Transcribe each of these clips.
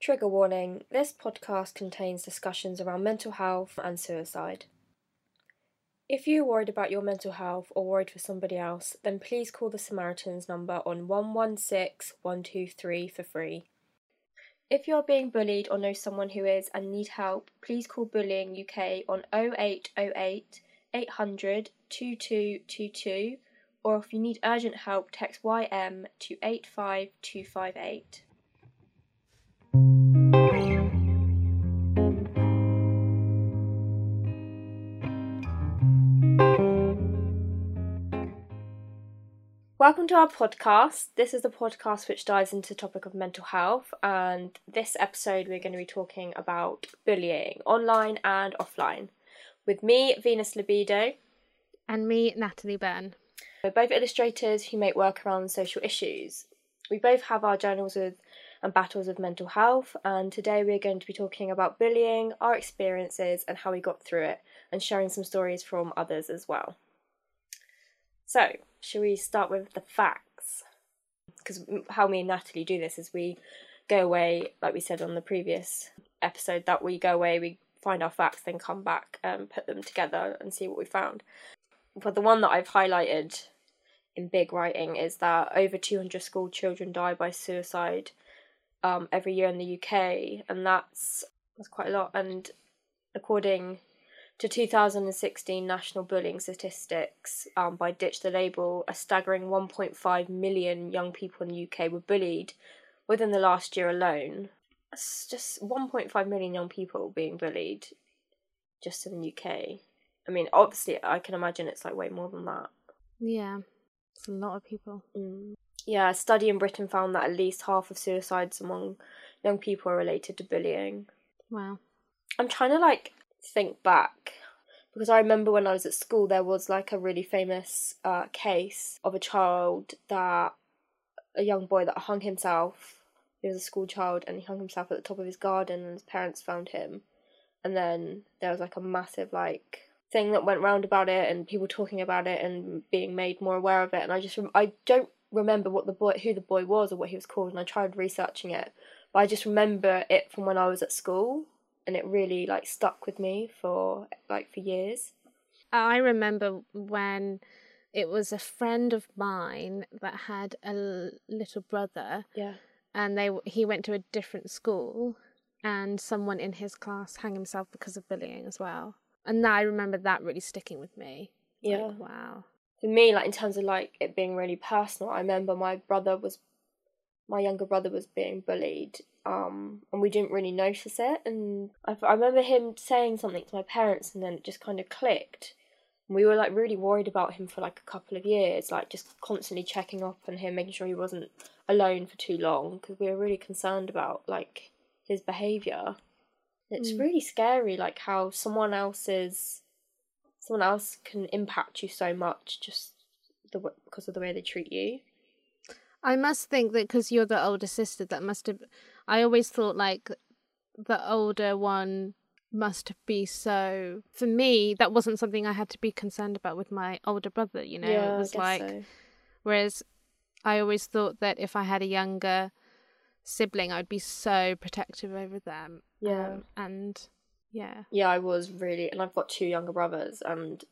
Trigger warning this podcast contains discussions around mental health and suicide. If you are worried about your mental health or worried for somebody else, then please call the Samaritans number on 116 123 for free. If you are being bullied or know someone who is and need help, please call Bullying UK on 0808 800 2222 or if you need urgent help, text YM to 85258. Welcome to our podcast. This is the podcast which dives into the topic of mental health, and this episode we're going to be talking about bullying, online and offline, with me, Venus Libido, and me, Natalie Byrne. We're both illustrators who make work around social issues. We both have our journals with and battles with mental health, and today we're going to be talking about bullying, our experiences, and how we got through it, and sharing some stories from others as well. So, shall we start with the facts? Because how me and Natalie do this is we go away, like we said on the previous episode, that we go away, we find our facts, then come back and put them together and see what we found. But the one that I've highlighted in big writing is that over 200 school children die by suicide um, every year in the UK, and that's that's quite a lot. And according to 2016 national bullying statistics um, by Ditch the Label, a staggering 1.5 million young people in the UK were bullied within the last year alone. That's just 1.5 million young people being bullied just in the UK. I mean, obviously, I can imagine it's like way more than that. Yeah, it's a lot of people. Mm. Yeah, a study in Britain found that at least half of suicides among young people are related to bullying. Wow. I'm trying to like think back because I remember when I was at school there was like a really famous uh, case of a child that a young boy that hung himself. He was a school child and he hung himself at the top of his garden and his parents found him. And then there was like a massive like thing that went round about it and people talking about it and being made more aware of it and I just I don't remember what the boy who the boy was or what he was called and I tried researching it but I just remember it from when I was at school and it really like stuck with me for like for years. I remember when it was a friend of mine that had a little brother. Yeah. And they he went to a different school and someone in his class hung himself because of bullying as well. And I remember that really sticking with me. Yeah. Like, wow. For me, like in terms of like it being really personal, I remember my brother was my younger brother was being bullied um, and we didn't really notice it. And I, I remember him saying something to my parents, and then it just kind of clicked. And we were like really worried about him for like a couple of years, like just constantly checking up on him, making sure he wasn't alone for too long, because we were really concerned about like his behavior. It's mm. really scary, like how someone else's someone else can impact you so much just the because of the way they treat you. I must think that because you're the older sister, that must have. I always thought like the older one must be so. For me, that wasn't something I had to be concerned about with my older brother. You know, yeah, it was like. So. Whereas, I always thought that if I had a younger sibling, I'd be so protective over them. Yeah, um, and yeah, yeah, I was really, and I've got two younger brothers, and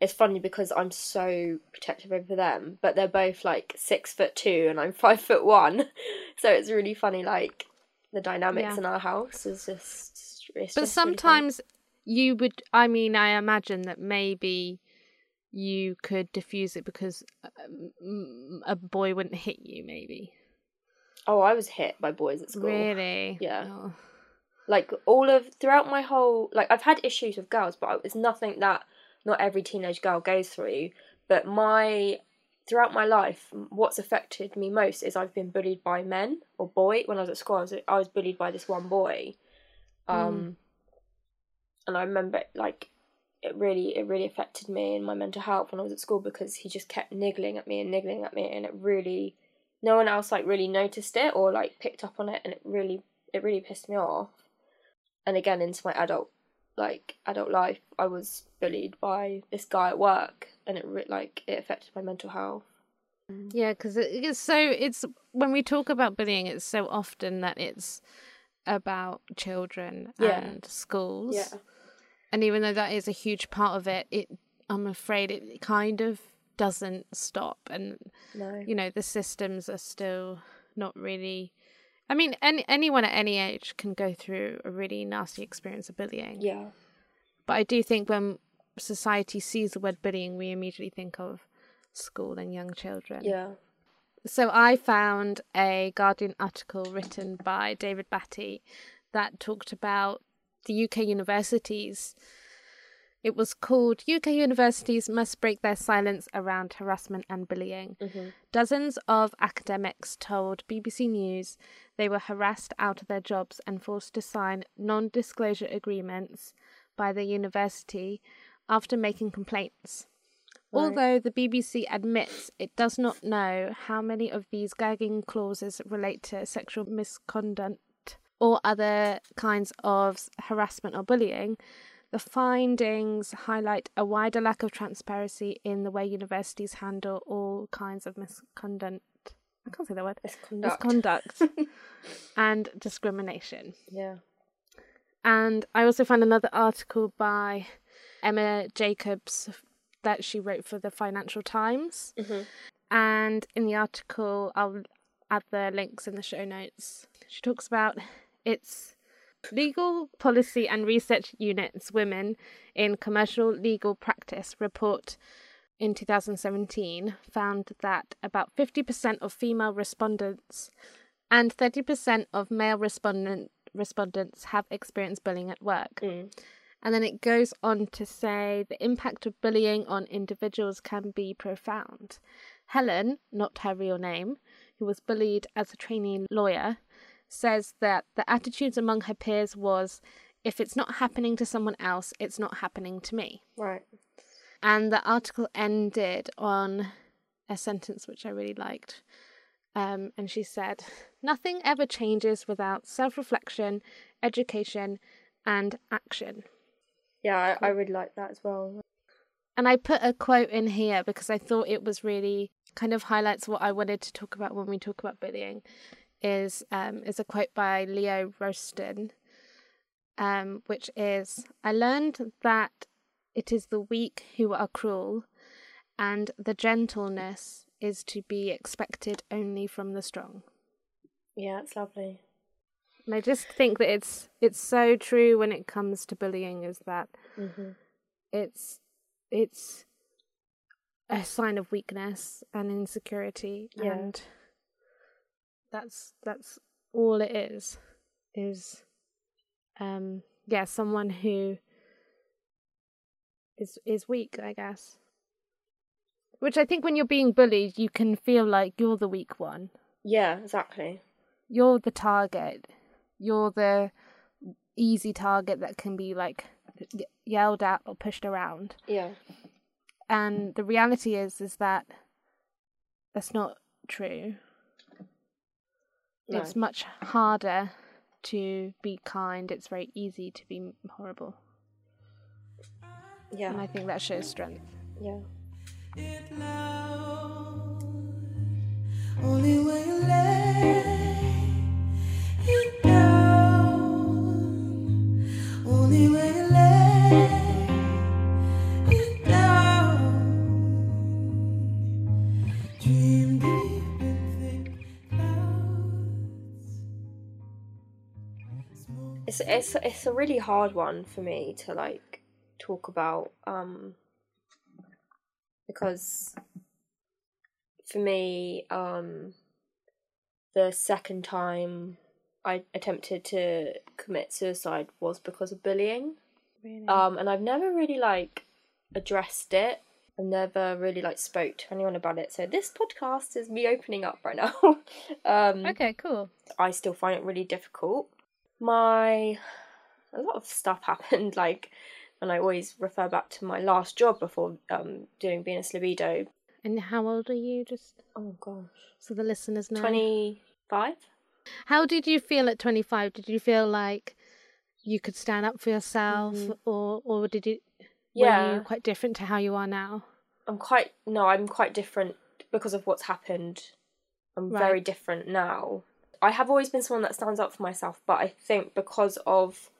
it's funny because I'm so protective over them, but they're both like six foot two and I'm five foot one, so it's really funny. Like the dynamics yeah. in our house is just. but just sometimes really you would. I mean, I imagine that maybe you could diffuse it because um, a boy wouldn't hit you. Maybe. Oh, I was hit by boys at school. Really? Yeah. Oh. Like all of throughout my whole like I've had issues with girls, but it's nothing that not every teenage girl goes through. But my throughout my life, what's affected me most is I've been bullied by men or boy. When I was at school, I was, I was bullied by this one boy, um, mm. and I remember like it really it really affected me and my mental health when I was at school because he just kept niggling at me and niggling at me, and it really no one else like really noticed it or like picked up on it, and it really it really pissed me off. And again, into my adult like adult life, I was bullied by this guy at work, and it like it affected my mental health. Yeah, because it's so it's when we talk about bullying, it's so often that it's about children Yeah. and schools. Yeah. And even though that is a huge part of it, it I'm afraid it kind of doesn't stop and No. you know the systems are still not really I mean any anyone at any age can go through a really nasty experience of bullying. Yeah. But I do think when society sees the word bullying we immediately think of school and young children. Yeah. So I found a Guardian article written by David Batty that talked about the UK universities. It was called UK Universities Must Break Their Silence Around Harassment and Bullying. hmm Dozens of academics told BBC News they were harassed out of their jobs and forced to sign non disclosure agreements by the university after making complaints. Right. Although the BBC admits it does not know how many of these gagging clauses relate to sexual misconduct or other kinds of harassment or bullying, the findings highlight a wider lack of transparency in the way universities handle all kinds of misconduct. I can't say that word. Misconduct. Misconduct and discrimination. Yeah. And I also found another article by Emma Jacobs that she wrote for the Financial Times. hmm And in the article, I'll add the links in the show notes. She talks about its legal policy and research units women in commercial legal practice report in 2017 found that about 50% of female respondents and 30% of male respondent respondents have experienced bullying at work. Mm. And then it goes on to say the impact of bullying on individuals can be profound. Helen, not her real name, who was bullied as a trainee lawyer, says that the attitudes among her peers was if it's not happening to someone else, it's not happening to me. Right. And the article ended on a sentence which I really liked. Um, and she said, Nothing ever changes without self reflection, education, and action. Yeah, I, I really like that as well. And I put a quote in here because I thought it was really kind of highlights what I wanted to talk about when we talk about bullying. Is um is a quote by Leo Rosten, um, which is I learned that it is the weak who are cruel, and the gentleness is to be expected only from the strong. Yeah, it's lovely. And I just think that it's it's so true when it comes to bullying is that hmm it's it's a sign of weakness and insecurity Yeah. and that's that's all it is is um yeah someone who is is weak i guess. Which i think when you're being bullied you can feel like you're the weak one. Yeah, exactly. you're the target. You're the easy target that can be like yelled at or pushed around. Yeah. and the reality is is that that's not true No. it's much harder to be kind it's very easy to be horrible Yeah. and i think that shows strength Yeah. it. Only when you lay It's it's a really hard one for me to like talk about um because for me um the second time I attempted to commit suicide was because of bullying. really Um and I've never really like addressed it. I've never really like spoke to anyone about it. So this podcast is me opening up right now. um okay cool I still find it really difficult. My a lot of stuff happened, like, and I always refer back to my last job before um doing Venus Libido. and how old are you just Oh gosh, so the listeners know twenty five. how did you feel at 25 did you feel like you could stand up for yourself Mhm. or or did you were Yeah, you quite different to how you are now I'm quite no, I'm quite different because of what's happened. I'm Right. very different now. I have always been someone that stands up for myself, but I think because of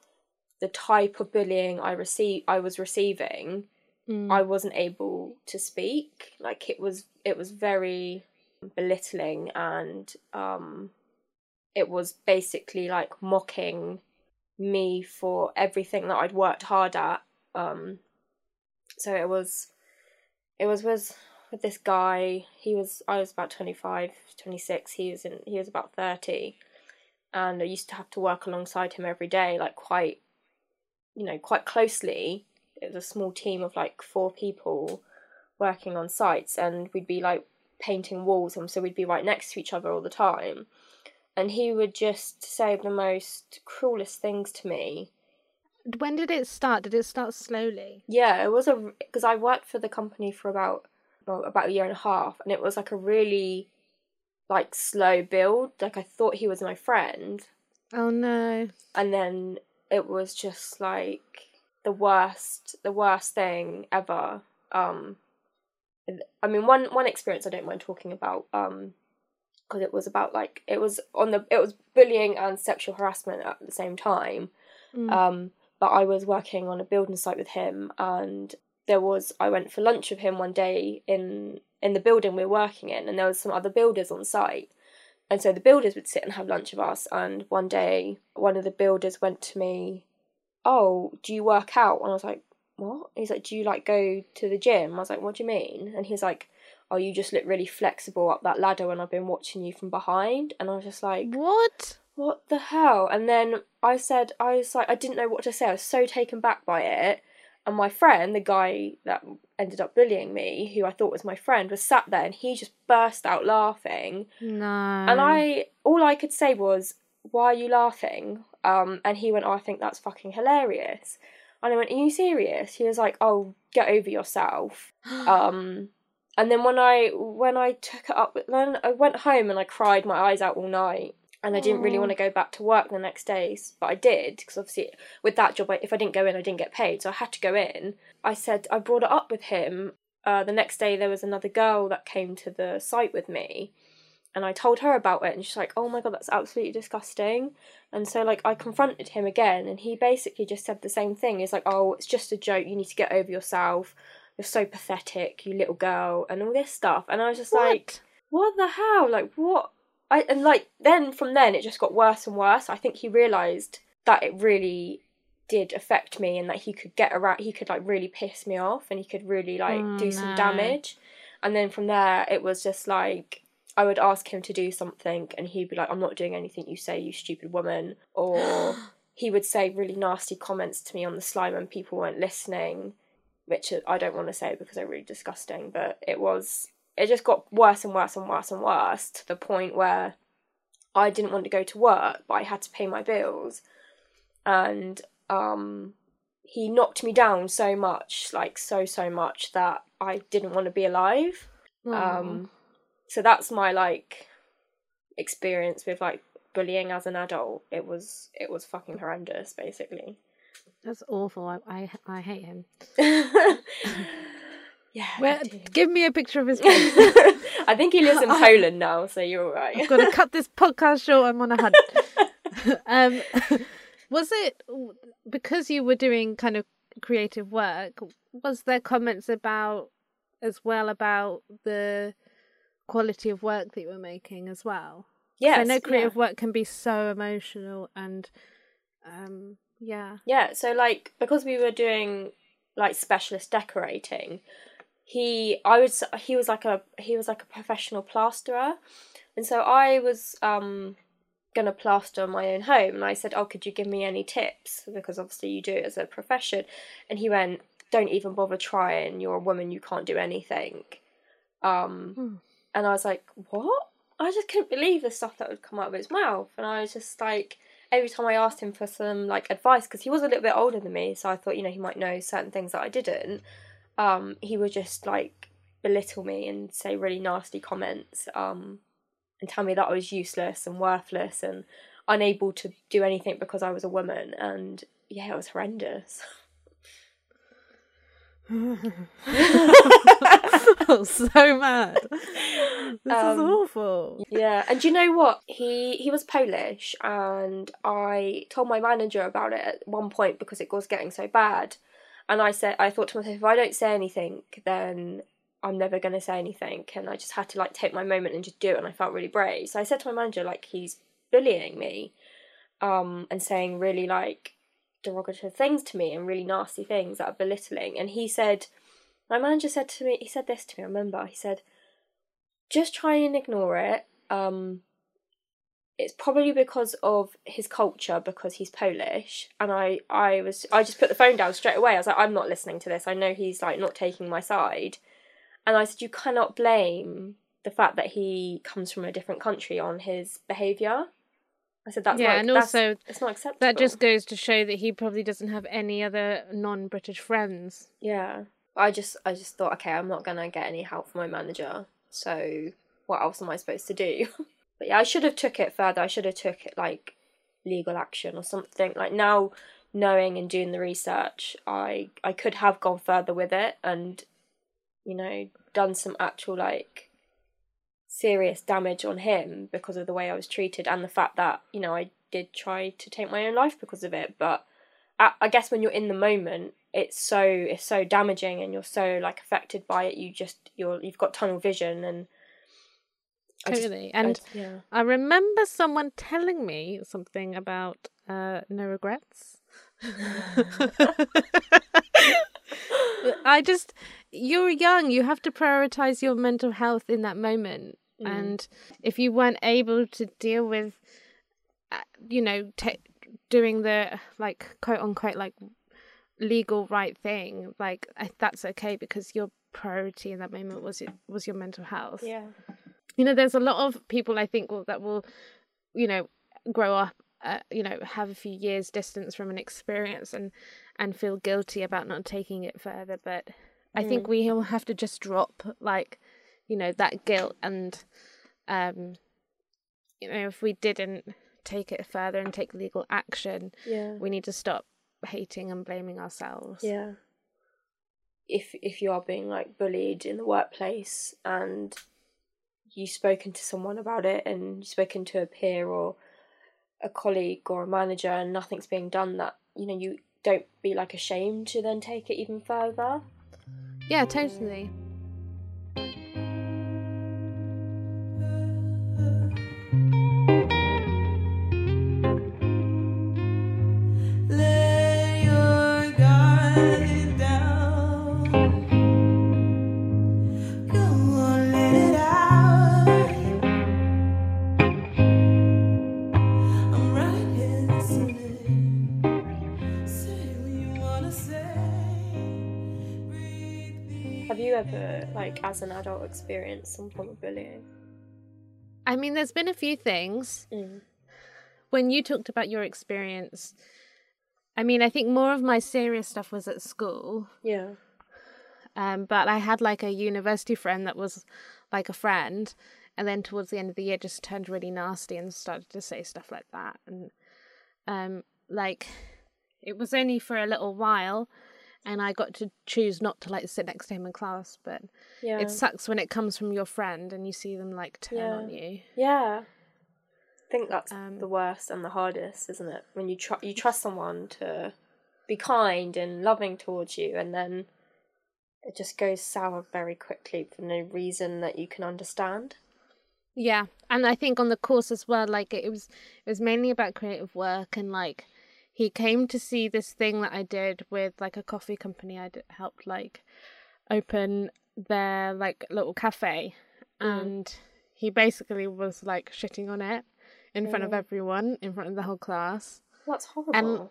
the type of bullying I receive I was receiving, Mm. I wasn't able to speak. Like it was it was very belittling and um it was basically like mocking me for everything that I'd worked hard at. Um so it was it was with with this guy. He was I was about 25, 26. He was in he was about 30 and I used to have to work alongside him every day like quite you know quite closely it was a small team of like four people working on sites and we'd be like painting walls and so we'd be right next to each other all the time and he would just say the most cruelest things to me When did it start? Did it start slowly? yeah it was a because i worked for the company for about well, about a year and a half and it was like a really like slow build like i thought he was my friend Oh no. and then it was just like the worst the worst thing ever um i mean one one experience i don't mind talking about um because it was about like it was on the it was bullying and sexual harassment at the same time Mm. um but i was working on a building site with him and there was i went for lunch with him one day in in the building we were working in and there was some other builders on site and so the builders would sit and have lunch with us and one day one of the builders went to me oh do you work out and i was like what he's like do you like go to the gym i was like what do you mean and he's like oh you just look really flexible up that ladder and i've been watching you from behind and i was just like what? what the hell? And then I said, I was like, I didn't know what to say. I was so taken back by it. And my friend, the guy that ended up bullying me, who I thought was my friend, was sat there and he just burst out laughing. No. And I, all I could say was, why are you laughing? Um, and he went, oh, I think that's fucking hilarious. And I went, are you serious? He was like, oh, get over yourself. Um, and then when I when I took it up, then I went home and I cried my eyes out all night. And I didn't really want to go back to work the next days, but I did because obviously with that job, I- if I didn't go in, I didn't get paid, so I had to go in. I said I brought it up with him. Uh, the next day, there was another girl that came to the site with me, and I told her about it, and she's like, "Oh my god, that's absolutely disgusting." And so like I confronted him again, and he basically just said the same thing. He's like, "Oh, it's just a joke. You need to get over yourself. You're so pathetic, you little girl," and all this stuff. And I was just like, What? what the hell? Like what? I and like then from then it just got worse and worse. I think he realized that it really did affect me and that he could get around. He could like really piss me off and he could really like Oh, do some damage. And then from there it was just like I would ask him to do something and he'd be like, "I'm not doing anything you say, you stupid woman," or he would say really nasty comments to me on the sly and people weren't listening, which I don't want to say because they're really disgusting. But it was, it just got worse and worse and worse and worse to the point where I didn't want to go to work, but I had to pay my bills, and um, he knocked me down so much, like so so much that I didn't want to be alive. Aw. Um, so that's my like experience with like bullying as an adult. It was it was fucking horrendous, basically. That's awful. I, I I hate him. yeah. Where, give me a picture of his face. I think he lives in Poland now, so you're all right. I've got to cut this podcast short. I'm on a hunt. um, was it because you were doing kind of creative work? Was there comments about as well about the quality of work that you were making as well? Yes, I know yeah. creative work can be so emotional and um, yeah. Yeah, so like because we were doing like specialist decorating, he I was he was like a he was like a professional plasterer, and so I was um gonna plaster my own home, and I said, "Oh, could you give me any tips?" Because obviously you do it as a profession, and he went, "Don't even bother trying. You're a woman. You can't do anything." Um, Hmm. and I was like, "What?" I just couldn't believe the stuff that would come out of his mouth, and I was just like, every time I asked him for some like advice, because he was a little bit older than me, so I thought you know he might know certain things that I didn't. Um, he would just like belittle me and say really nasty comments, um, and tell me that I was useless and worthless and unable to do anything because I was a woman, and yeah, it was horrendous. so mad. This Um, is awful. Yeah, and you know what? He he was Polish, and I told my manager about it at one point because it was getting so bad. And I said, I thought to myself, if I don't say anything, then I'm never going to say anything. And I just had to like take my moment and just do it. And I felt really brave. So I said to my manager, like, he's bullying me, um, and saying really like derogative things to me and really nasty things that are belittling. And he said, my manager said to me, he said this to me. I remember he said just try and ignore it. Um, it's probably because of his culture, because he's Polish, and I, I was, I just put the phone down straight away. I was like, I'm not listening to this. I know he's like not taking my side, and I said, you cannot blame the fact that he comes from a different country on his behaviour. I said that's yeah, not, and that's- also it's not acceptable. that just goes to show that he probably doesn't have any other non-British friends. Yeah. I just I just thought, okay, I'm not gonna get any help from my manager. So what else am I supposed to do? but yeah, I should have took it further. I should have took it like legal action or something. Like now knowing and doing the research, I I could have gone further with it and you know, done some actual like serious damage on him because of the way I was treated and the fact that, you know, I did try to take my own life because of it, but I, I guess when you're in the moment, it's so it's so damaging and you're so like affected by it. You just you're you've got tunnel vision and I just- Totally. I- and yeah, I remember someone telling me something about uh, no regrets. I just, you're young, you have to prioritize your mental health in that moment. Mm. And if you weren't able to deal with, uh, you know, ta doing the like quote unquote like legal right thing, like that's okay because your priority in that moment was it was your mental health yeah, you know there's a lot of people i think will, that will you know grow up uh, you know have a few years distance from an experience and and feel guilty about not taking it further. But i think we all have to just drop like you know that guilt and um you know if we didn't take it further and take legal action yeah, we need to stop hating and blaming ourselves. Yeah. If if you are being like bullied in the workplace and you've spoken to someone about it and you've spoken to a peer or a colleague or a manager and nothing's being done that you know you don't be like ashamed to then take it even further? Yeah totally like as an adult experienced some form of bullying i mean there's been a few things mm. when you talked about your experience, I mean, I think more of my serious stuff was at school. yeah Um, but I had like a university friend that was like a friend, and then towards the end of the year, just turned really nasty and started to say stuff like that. And um, like, it was only for a little while, and I got to choose not to like sit next to him in class. But yeah it sucks when it comes from your friend and you see them like turn Yeah. on you. Yeah. I think that's Um, the worst and the hardest, isn't it? When you tr- you trust someone to be kind and loving towards you, and then it just goes sour very quickly for no reason that you can understand. Yeah, and I think on the course as well, like it was it was mainly about creative work and like he came to see this thing that I did with like a coffee company I'd helped like open their like little cafe Mm. and he basically was like shitting on it in front of Oh. everyone, in front of the whole class. That's horrible. and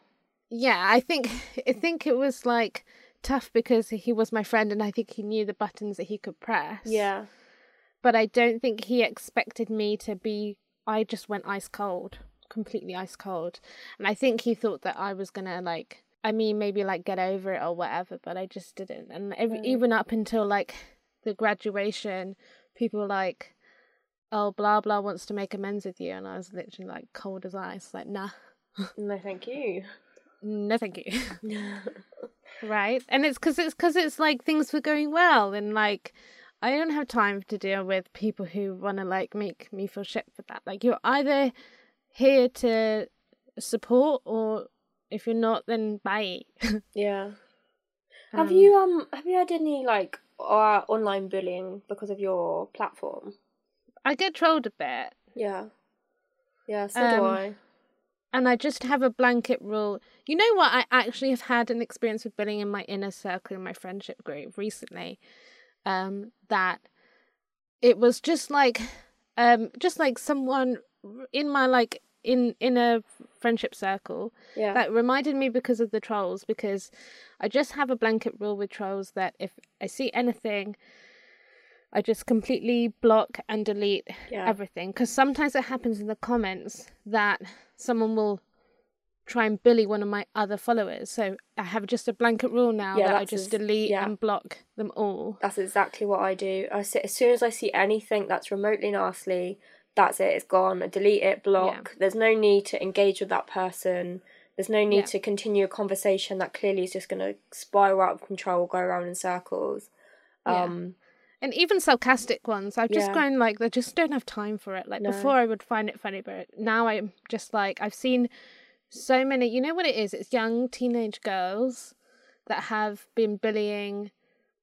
Yeah, I think I think it was like tough because he was my friend and I think he knew the buttons that he could press yeah. but I don't think he expected me to be. I just went ice cold, completely ice cold, and I think he thought that I was gonna like. I mean, maybe like get over it or whatever, but I just didn't. And ev- Right. even up until like the graduation, people were like, "Oh, blah blah wants to make amends with you," and I was literally like cold as ice, like, "Nah, No, thank you. no, thank you." right? And it's because it's because it's like things were going well, and like I don't have time to deal with people who want to like make me feel shit for that. Like you're either here to support, or if you're not, then bye. Yeah. Have Um, you um have you had any like uh, online bullying because of your platform? I get trolled a bit, Yeah. Yeah, so do Um, I. and I just have a blanket rule. You know what? I actually have had an experience with bullying in my inner circle in my friendship group recently. Um, that it was just like, um, just like someone in my like in in a friendship circle Yeah. that reminded me because of the trolls because I just have a blanket rule with trolls that if I see anything I just completely block and delete yeah. everything because sometimes it happens in the comments that someone will try and bully one of my other followers so I have just a blanket rule now Yeah, that I just delete yeah. and block them all That's exactly what I do. I as soon as I see anything that's remotely nasty, that's it. It's gone. I delete it. Block. There's no need to engage with that person. There's no need Yeah. to continue a conversation that clearly is just going to spiral out of control, go around in circles. Yeah. Um, and even sarcastic ones I've just Yeah. gone like I just don't have time for it like No. before I would find it funny but now I'm just like I've seen so many you know what it is it's young teenage girls that have been bullying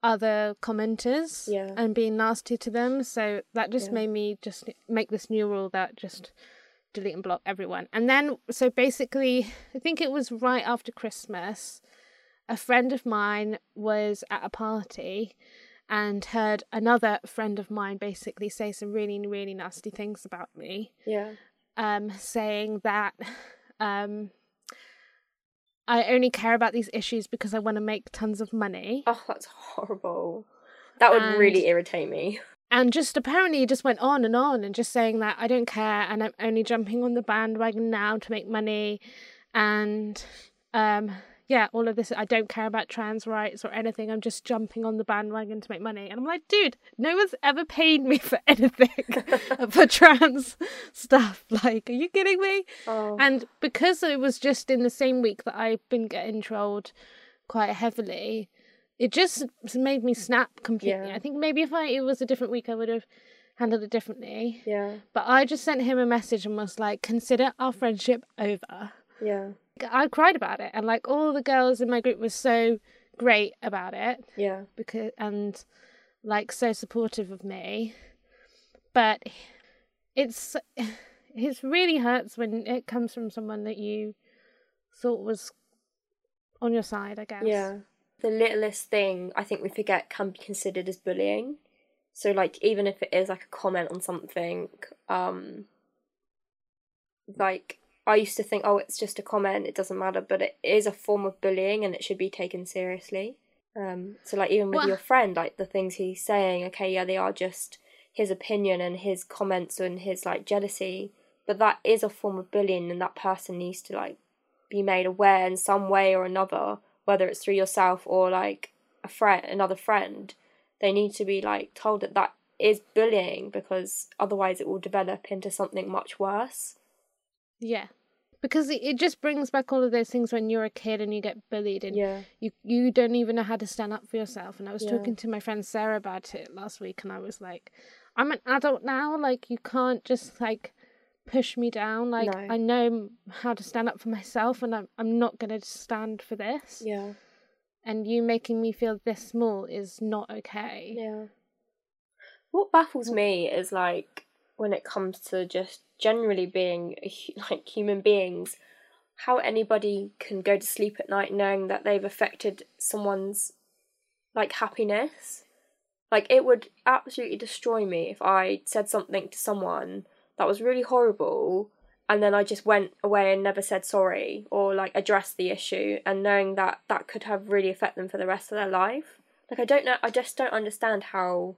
other commenters Yeah. and being nasty to them so that just Yeah. made me just make this new rule that just delete and block everyone and then so basically I think it was right after Christmas a friend of mine was at a party and heard another friend of mine basically say some really really nasty things about me yeah. um saying that um I only care about these issues because I want to make tons of money Oh, that's horrible. That would And- really irritate me. and just apparently just went on and on and just saying that I don't care and I'm only jumping on the bandwagon now to make money and um yeah all of this I don't care about trans rights or anything I'm just jumping on the bandwagon to make money and I'm like dude no one's ever paid me for anything for trans stuff like are you kidding me Oh, and because it was just in the same week that I've been getting trolled quite heavily, it just made me snap completely. Yeah. I think maybe if I it was a different week, I would have handled it differently. yeah. But I just sent him a message and was like, "Consider our friendship over." Yeah. I cried about it, and like all the girls in my group were so great about it Yeah. because and like so supportive of me but it's it really hurts when it comes from someone that you thought was on your side i guess Yeah. The littlest thing I think we forget can be considered as bullying. So like even if it is like a comment on something, um like I used to think, oh, it's just a comment, it doesn't matter, but it is a form of bullying and it should be taken seriously. Um so like even with Well- your friend, like the things he's saying, okay, yeah, they are just his opinion and his comments and his like jealousy, but that is a form of bullying and that person needs to like be made aware in some way or another, whether it's through yourself or like a friend, another friend. They need to be like told that that is bullying because otherwise it will develop into something much worse. yeah because it, it just brings back all of those things when you're a kid and you get bullied and Yeah, you you don't even know how to stand up for yourself and i was Yeah. talking to my friend sarah about it last week and i was like i'm an adult now like you can't just like push me down like No. i know how to stand up for myself and i'm, I'm not going to stand for this yeah, and you making me feel this small is not okay yeah. What baffles me is like when it comes to just generally being like human beings, how anybody can go to sleep at night knowing that they've affected someone's like happiness. Like it would absolutely destroy me if I said something to someone that was really horrible and then I just went away and never said sorry or like addressed the issue and knowing that that could have really affect them for the rest of their life. Like I don't know I just don't understand how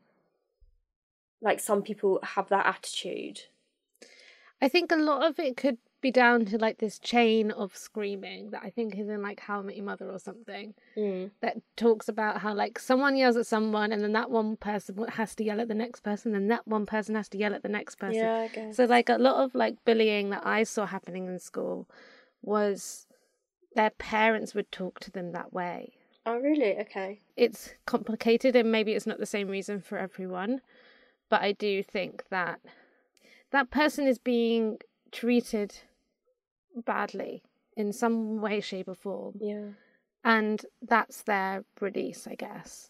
like some people have that attitude. i think a lot of it could be down to like this chain of screaming that i think is in like how i met your mother or something Mm. that talks about how like someone yells at someone and then that one person has to yell at the next person and that one person has to yell at the next person Yeah, I guess. so like a lot of like bullying that i saw happening in school was their parents would talk to them that way Oh, really? Okay. It's complicated and maybe it's not the same reason for everyone, but I do think that that person is being treated badly in some way, shape, or form, Yeah. and that's their release, I guess.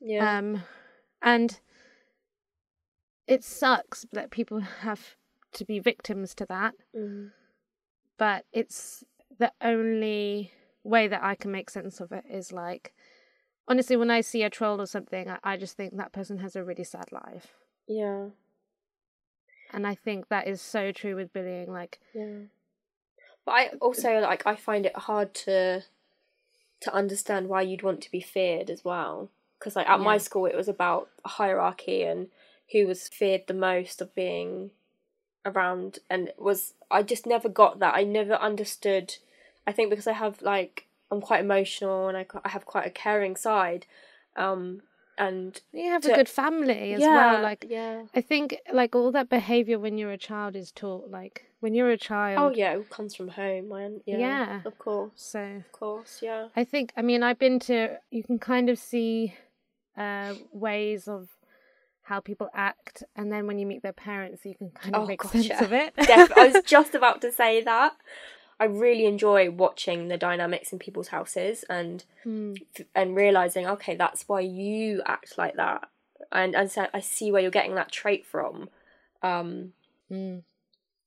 Yeah. Um, and it sucks that people have to be victims to that, Mm. but it's the only way that I can make sense of it is like, honestly, when I see a troll or something, I, I just think that person has a really sad life. Yeah. And I think that is so true with bullying. Like, Yeah. But I also like I find it hard to to understand why you'd want to be feared as well. Because like at my school, it was about hierarchy and who was feared the most of being around, and it was I just never got that. I never understood. I think because I have like I'm quite emotional and I I have quite a caring side, um, and you have To- a good family as yeah, well. Like, yeah. I think like all that behavior when you're a child is taught. Like when you're a child. Oh yeah, it comes from home, man. Yeah, Yeah. of course, So of course, yeah. I think I mean I've been to you can kind of see uh ways of how people act and then when you meet their parents you can kind of Oh, make gosh, sense yeah. of it. Def- I was just about to say that. I really enjoy watching the dynamics in people's houses and Hmm. and realizing, okay, that's why you act like that, and and so I see where you're getting that trait from. Um, Mm.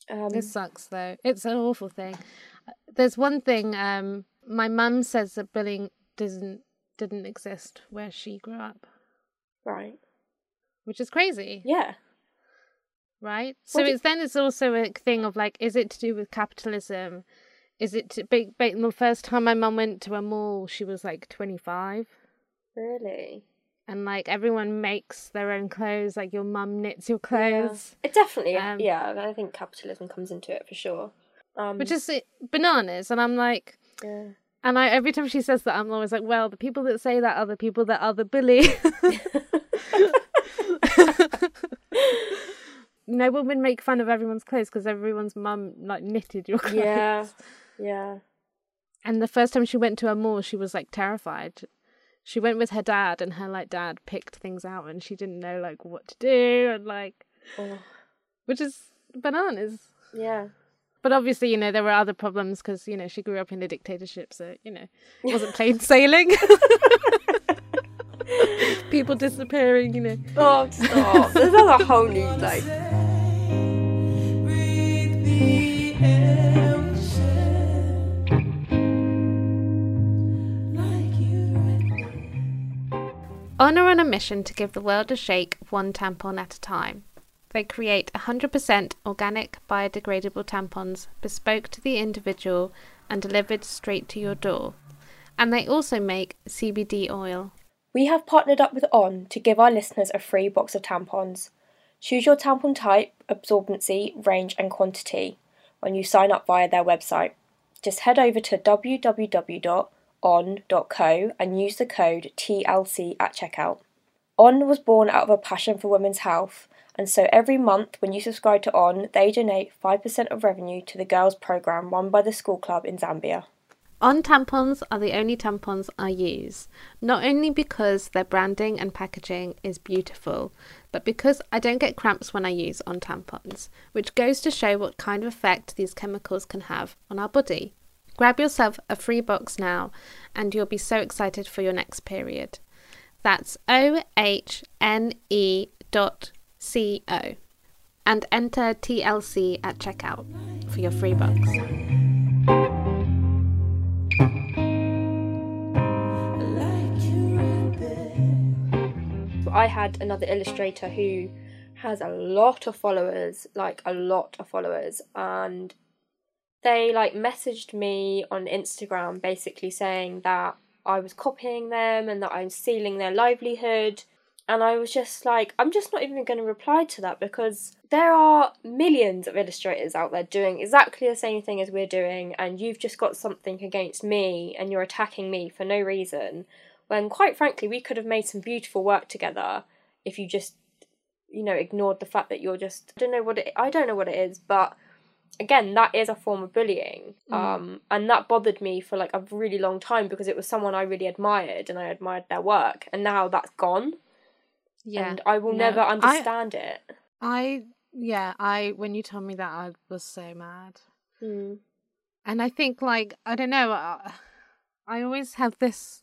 um, It sucks though. It's an awful thing. There's one thing um my mum says that bullying doesn't didn't exist where she grew up, right. which is crazy, Yeah. right? So What it's then it's also a thing of like is it to do with capitalism? Is it to be, be, the first time my mum went to a mall she was like 25 Really. and like everyone makes their own clothes like your mum knits your clothes It definitely. Um, yeah. I think capitalism comes into it for sure. Um, which is bananas and i'm like yeah. and i every time she says that i'm always like well the people that say that are the people that are the bully no one would make fun of everyone's clothes because everyone's mum like knitted your clothes yeah. Yeah. and the first time she went to a mall she was like terrified she went with her dad and her like dad picked things out and she didn't know like what to do and like Oh, which is bananas yeah. But obviously, you know, there were other problems because, you know, she grew up in a dictatorship, so, you know, it wasn't plain sailing. People disappearing, you know. Oh, stop. There's a whole new like. Ohne are on a mission to give the world a shake one tampon at a time. They create 100% organic, biodegradable tampons bespoke to the individual and delivered straight to your door. And they also make CBD oil. We have partnered up with Ohne to give our listeners a free box of tampons. Choose your tampon type, absorbency, range, and quantity when you sign up via their website. Just head over to www.ohne.co and use the code TLC at checkout. Ohne was born out of a passion for women's health, and so every month when you subscribe to Ohne, they donate 5% of revenue to the girls' program run by the school club in Zambia. Ohne tampons are the only tampons I use, not only because their branding and packaging is beautiful, but because I don't get cramps when I use Ohne tampons, which goes to show what kind of effect these chemicals can have on our body. Grab yourself a free box now, and you'll be so excited for your next period. That's O H N E dot C O. And enter TLC at checkout for your free box. I had another illustrator who has a lot of followers, like a lot of followers, and they like messaged me on Instagram basically saying that I was copying them and that I'm stealing their livelihood. And I was just like, I'm just not even going to reply to that because there are millions of illustrators out there doing exactly the same thing as we're doing, and you've just got something against me and you're attacking me for no reason. When, quite frankly, we could have made some beautiful work together if you just, you know, ignored the fact that you're just. I don't know what it. I don't know what it is, but again that is a form of bullying Mm. um and that bothered me for like a really long time because it was someone i really admired and i admired their work and now that's gone Yeah. and i will No, never I- understand it I yeah, I when you told me that I was so mad. Mm. And I think like I don't know, uh, I always have this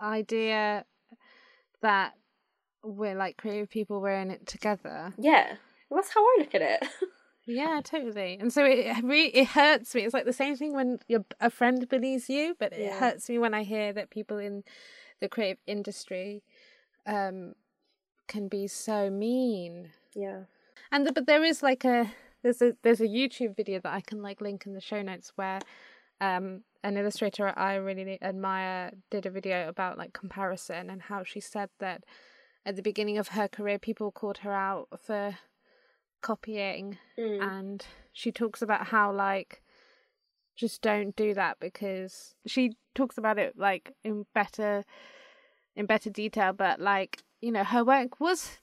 idea that we're like creative people we're in it together. yeah well, that's how i look at it Yeah, totally. And so it really it hurts me. It's like the same thing when your a friend bullies you, but it Yeah. hurts me when I hear that people in the creative industry um can be so mean. yeah And the, but there is like a there's a there's a YouTube video that I can like link in the show notes where um an illustrator I really admire did a video about like comparison and how she said that at the beginning of her career people called her out for copying Mm. and she talks about how like just don't do that because she talks about it like in better in better detail but like you know her work was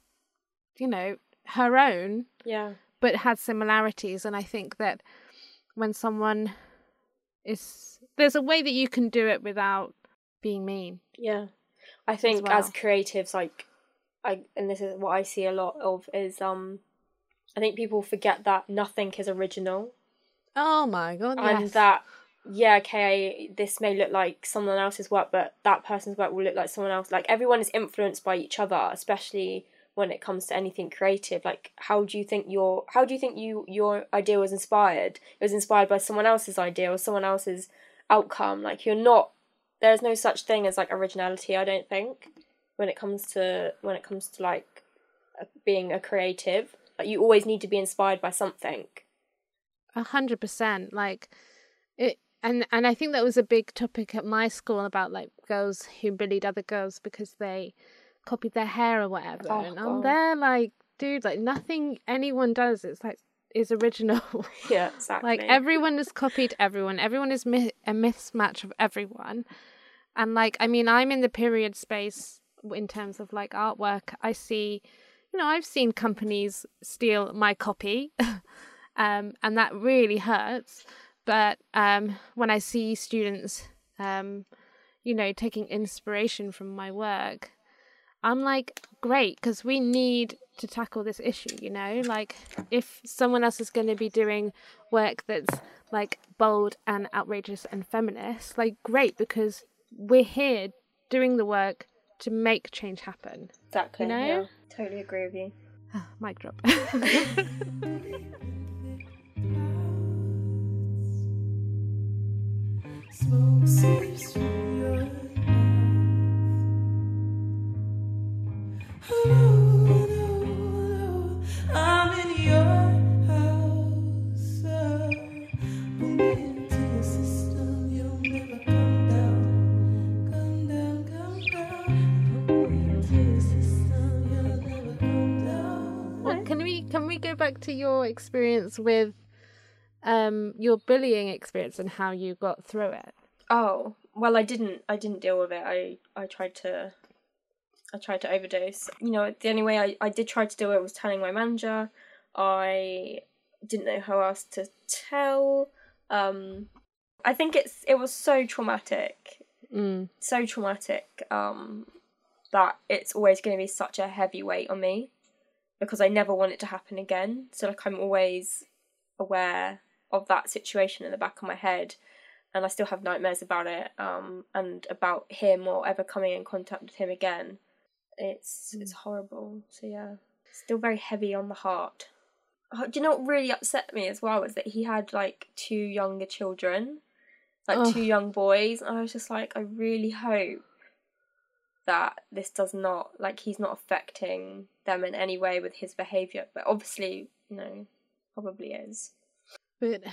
you know her own yeah but had similarities and i think that when someone is there's a way that you can do it without being mean Yeah. I think as well. creatives like I and this is what I see a lot of is um I think people forget that nothing is original oh my god and yes. that yeah, okay, this may look like someone else's work, but that person's work will look like someone else. Like everyone is influenced by each other, especially when it comes to anything creative. Like how do you think your how do you think you your idea was inspired? It was inspired by someone else's idea or someone else's outcome. Like you're not there's no such thing as like originality, I don't think, when it comes to when it comes to like being a creative. Like you always need to be inspired by something. A hundred percent. Like it and and I think that was a big topic at my school about like girls who bullied other girls because they copied their hair or whatever. Oh, and I'm there like, dude, like nothing anyone does it's like is original. Yeah, exactly. like everyone has copied everyone. Everyone is mi- a mismatch of everyone. And like I mean, I'm in the period space in terms of like artwork. I see, you know, I've seen companies steal my copy, um, and that really hurts. But um, when I see students, um, you know, taking inspiration from my work, I'm like, great, because we need to tackle this issue, you know? Like, if someone else is going to be doing work that's like bold and outrageous and feminist, like, great, because we're here doing the work to make change happen. Exactly. You know? Yeah, totally agree with you. Ah, mic drop. Smoke seeps from your can we go back to your experience with um your bullying experience and how you got through it? Oh well, I didn't. I didn't deal with it. I I tried to. I tried to overdose. You know, the only way I, I did try to do it was telling my manager. I didn't know how else to tell. Um, I think it's it was so traumatic, Mm. so traumatic. Um, that it's always going to be such a heavy weight on me, because I never want it to happen again. So like I'm always aware of that situation in the back of my head and I still have nightmares about it um and about him or ever coming in contact with him again. It's it's horrible. So yeah. Still very heavy on the heart. Oh, do you know what really upset me as well was that he had like two younger children like two young boys and I was just like I really hope that this does not like he's not affecting them in any way with his behavior but obviously you know probably is But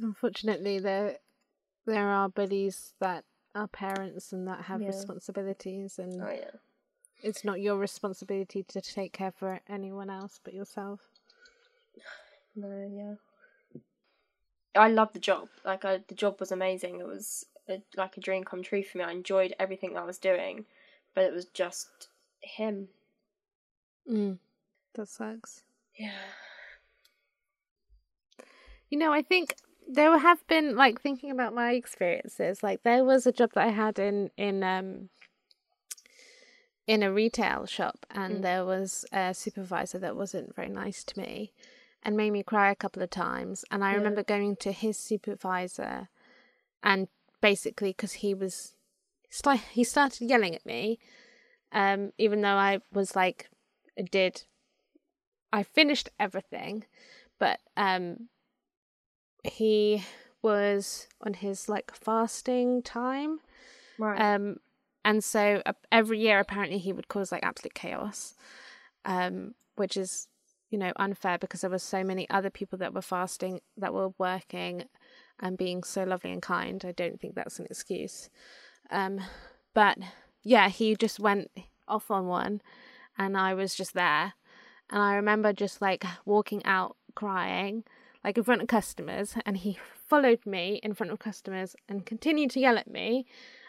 unfortunately, there there are bullies that are parents and that have Yeah. responsibilities, and oh yeah it's not your responsibility to take care for anyone else but yourself. No, yeah. I love the job. Like, I, the job was amazing. It was a, like a dream come true for me. I enjoyed everything I was doing, but it was just him. Mm. That sucks. Yeah. You know, I think there have been like thinking about my experiences. Like there was a job that I had in in um in a retail shop, and Mm. there was a supervisor that wasn't very nice to me, and made me cry a couple of times. And I Yeah. remember going to his supervisor, and basically because he was, he started yelling at me, um, even though I was like, did, I finished everything, but um he was on his like fasting time Right. um and so uh, every year apparently he would cause like absolute chaos um which is you know unfair because there were so many other people that were fasting that were working and being so lovely and kind i don't think that's an excuse. Um but yeah he just went off on one and i was just there. And i remember just like walking out crying like in front of customers and he followed me in front of customers and continued to yell at me.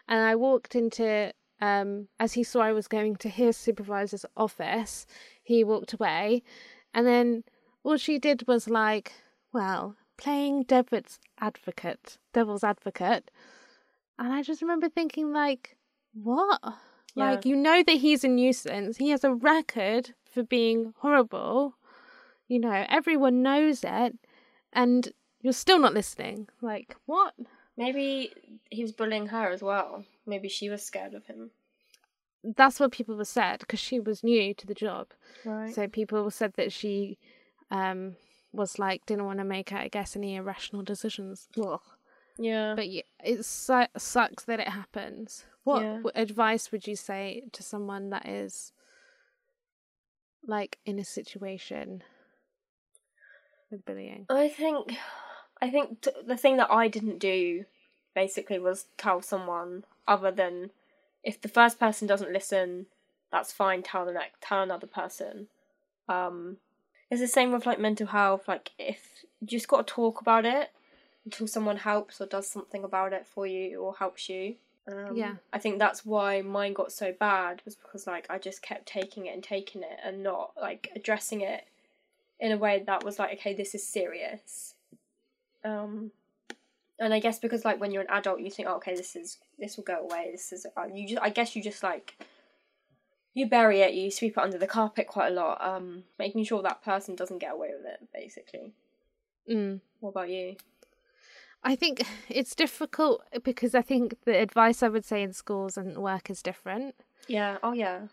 And I walked into um as he saw I was going to his supervisor's office, he walked away. And then all she did was like, well, playing devil's advocate, devil's advocate. And I just remember thinking like, what? Yeah. Like you know that he's a nuisance. He has a record for being horrible. You know, everyone knows it and you're still not listening. Like, what? Maybe he was bullying her as well. Maybe she was scared of him. that's what people were said because she was new to the job. Right. So people said that she um was like didn't want to make I guess any irrational decisions. Ugh. yeah. But yeah, it su- sucks that it happens. What, Yeah. advice would you say to someone that is like in a situation with bullying? I think, I think t- the thing that I didn't do, basically, was tell someone other than if the first person doesn't listen, that's fine. Tell the next, tell another person. Um, it's the same with like mental health. Like if you just got to talk about it until someone helps or does something about it for you or helps you. Um, Yeah. I think that's why mine got so bad was because like I just kept taking it and taking it and not like addressing it in a way that was like okay this is serious um and i guess because like when you're an adult you think oh, okay this is this will go away this is uh, you just i guess you just like you bury it you sweep it under the carpet quite a lot um making sure that person doesn't get away with it basically Mm. what about you I think it's difficult because I think the advice I would say in schools and work is different. yeah oh yeah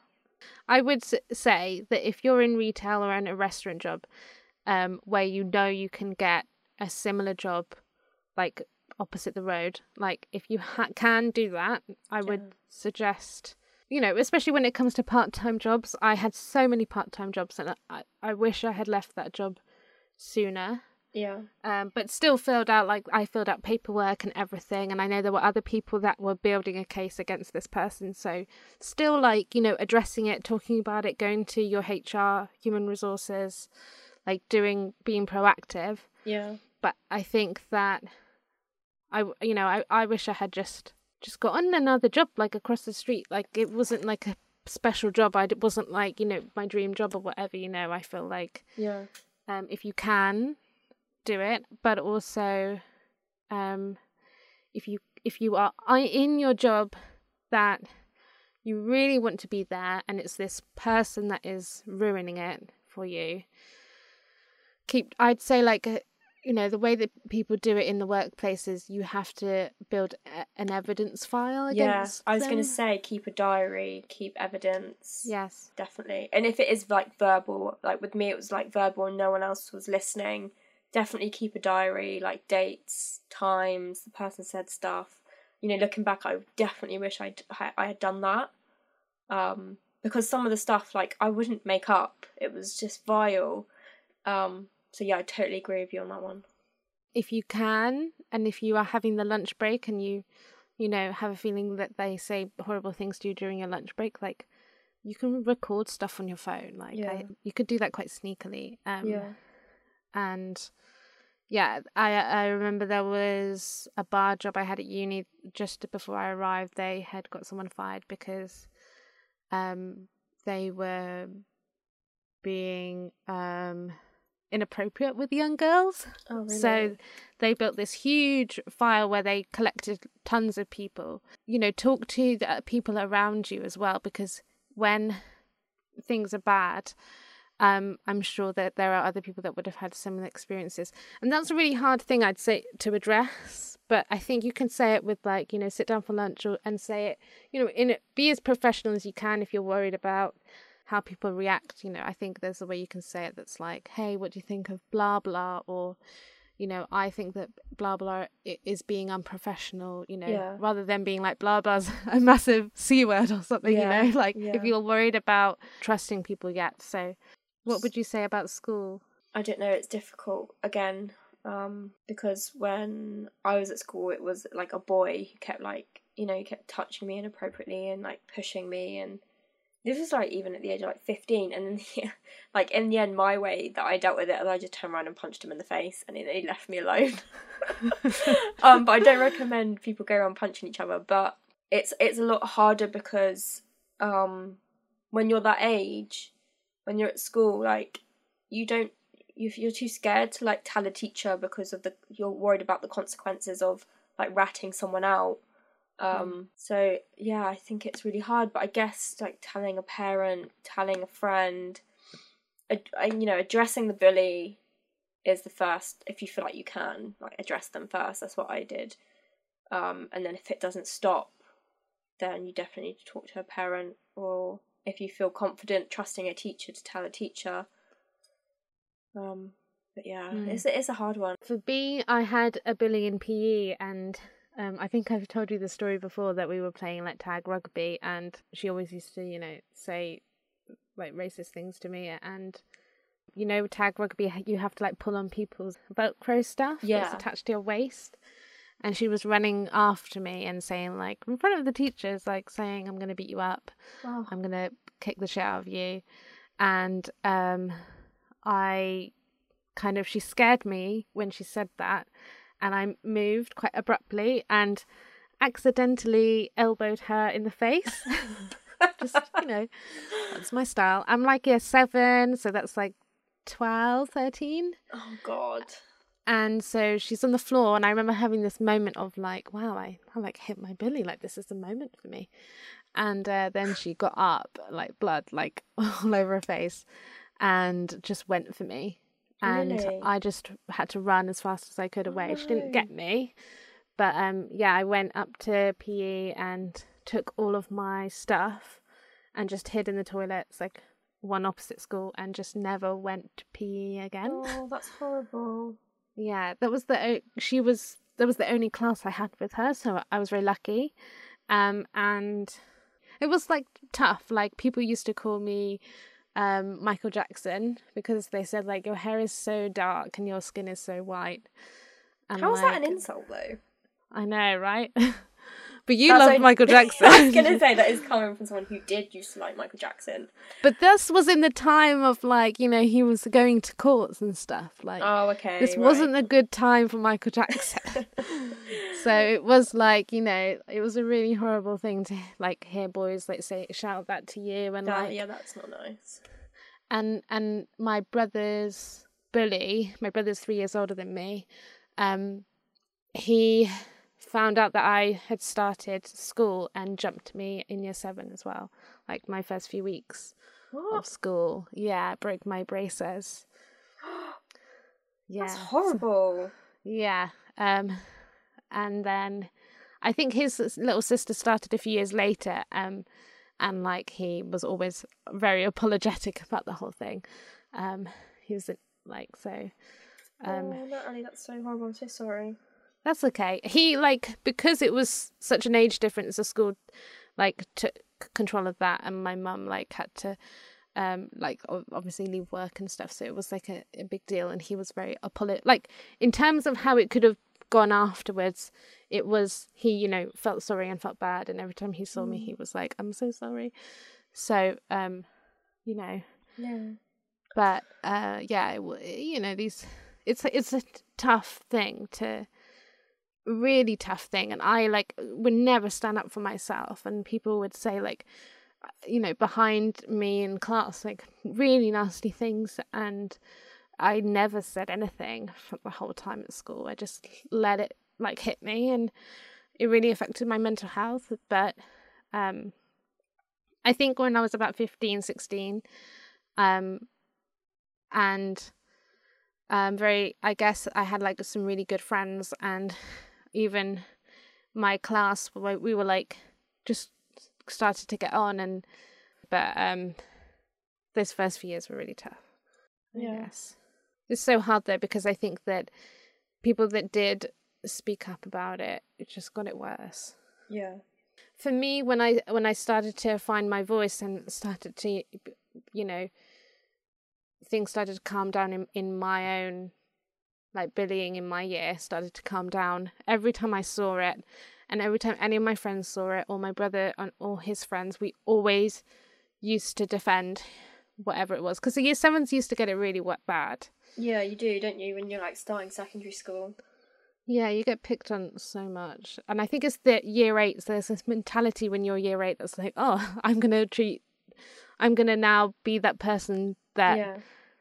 I would say that if you're in retail or in a restaurant job, um, where you know you can get a similar job, like opposite the road, like if you ha- can do that, I would suggest. You know, especially when it comes to part-time jobs, I had so many part-time jobs, and I, I wish I had left that job sooner yeah um, but still filled out like I filled out paperwork and everything, and I know there were other people that were building a case against this person. So still like you know addressing it, talking about it, going to your HR, human resources, like doing being proactive. yeah But I think that I you know I I wish I had just just got on another job like across the street. Like it wasn't like a special job. I it wasn't like you know my dream job or whatever. You know I feel like yeah um, if you can do it but also um, if you if you are i- in your job that you really want to be there and it's this person that is ruining it for you keep i'd say like uh, you know the way that people do it in the workplaces you have to build a, an evidence file against yeah i was gonna say keep a diary keep evidence yes definitely. And if it is like verbal, like with me, it was like verbal and no one else was listening. Definitely keep a diary, like dates, times, the person said stuff. You know, looking back, I definitely wish I I had done that. Um, because some of the stuff, like, I wouldn't make up. It was just vile. Um, so yeah, I totally agree with you on that one. if you can and if you are having the lunch break and you you know have a feeling that they say horrible things to you during your lunch break like you can record stuff on your phone like Yeah. I, you could do that quite sneakily um Yeah. and yeah i i remember there was a bar job i had at uni just before i arrived they had got someone fired because um they were being um inappropriate with young girls. Oh, really? So they built this huge file where they collected tons of people. You know, talk to the people around you as well because when things are bad, um, I'm sure that there are other people that would have had similar experiences. And that's a really hard thing I'd say to address. But I think you can say it with like, you know, sit down for lunch or, and say it, you know, in it, be as professional as you can if you're worried about how people react. You know, I think there's a way you can say it that's like, hey, what do you think of blah blah or you know, I think that blah blah is being unprofessional, you know, Yeah. rather than being like blah blah's a massive C word or something, Yeah, you know, like yeah. if you're worried about trusting people yet. So, what would you say about school? I don't know, it's difficult again, um, because when I was at school, it was like a boy who kept like, you know, he kept touching me inappropriately and like pushing me, and this was like even at the age of like fifteen, and then yeah, like in the end, my way that I dealt with it, I just turned around and punched him in the face, and he he left me alone. um, but I don't recommend people go around punching each other, but it's it's a lot harder because um, when you're that age, when you're at school, like you don't you you're too scared to like tell a teacher because of the you're worried about the consequences of like ratting someone out um so yeah i think it's really hard but i guess like telling a parent telling a friend ad- you know addressing the bully is the first if you feel like you can like address them first that's what i did. Um and then if it doesn't stop then you definitely need to talk to a parent or if you feel confident trusting a teacher to tell a teacher. Um but yeah Mm. it's it's a hard one. For me, I had a bully in PE, and um, I think I've told you the story before that we were playing like tag rugby, and she always used to, you know, say like racist things to me, and you know, tag rugby, you have to like pull on people's Velcro stuff that's attached to your waist. And she was running after me and saying, like, in front of the teachers, like, saying, I'm going to beat you up. oh I'm gonna kick the shit out of you. And um I kind of she scared me when she said that and I moved quite abruptly and accidentally elbowed her in the face. Just, you know, that's my style. I'm like year seven, so that's like 12, 13. oh god And so she's on the floor, and I remember having this moment of like, wow, I, I like hit my bully, like this is the moment for me. And uh, then she got up, like blood, like all over her face, and just went for me. And Really? I just had to run as fast as I could Oh, away. She didn't get me, but um, yeah, I went up to PE and took all of my stuff and just hid in the toilets, like one opposite school, and just never went to PE again. oh that's horrible Yeah, that was the she was that was the only class I had with her, so I was very lucky. Um, and it was like tough. Like people used to call me um Michael Jackson because they said like your hair is so dark and your skin is so white. And How is that an insult though? I know, right? but you love Michael Jackson. I was gonna say that is coming from someone who did used to like Michael Jackson. but this was in the time of like you know he was going to courts and stuff. Like Oh, okay. this right. wasn't a good time for Michael Jackson. so it was like you know it was a really horrible thing to like hear boys like say shout that to you and Ah, like yeah, that's not nice. and and my brother's bully my brother's three years older than me um he found out that i had started school and jumped me in year seven as well like my first few weeks of school yeah broke my braces yeah That's horrible. yeah. Um, and then I think his little sister started a few years later. Um, and like he was always very apologetic about the whole thing. Um, he was like so. Um, oh, no, Annie, that's so horrible. I'm so sorry. That's okay. He like because it was such an age difference. The school like took control of that, and my mum like had to um like obviously leave work and stuff. So it was like a, a big deal, and he was very apolo Like in terms of how it could have gone afterwards, it was he you know felt sorry and felt bad, and every time he saw me, he was like, "I'm so sorry." So um, you know, Yeah. but uh yeah it you know these it's a- it's a tough thing to really tough thing and i like would never stand up for myself and people would say like uh, you know behind me in class like really nasty things and I never said anything for the whole time at school. I just let it like hit me and it really affected my mental health. But um I think when I was about 15, 16, um and um very I guess I had like some really good friends and even my class we we were like just started to get on and but um those first few years were really tough. Yeah. guess. It's so hard though because I think that people that did speak up about it, it just got it worse. Yeah. For me, when I when I started to find my voice and started to, you know, things started to calm down in in my own, like bullying in my year started to calm down. Every time I saw it, and every time any of my friends saw it, or my brother and all his friends, we always used to defend whatever it was because the year sevens used to get it really bad. Yeah, you do, don't you, when you're like starting secondary school? Yeah, you get picked on so much. And I think it's the year eights, there's this mentality when you're year eight that's like, oh, I'm going to treat, I'm going to now be that person that yeah.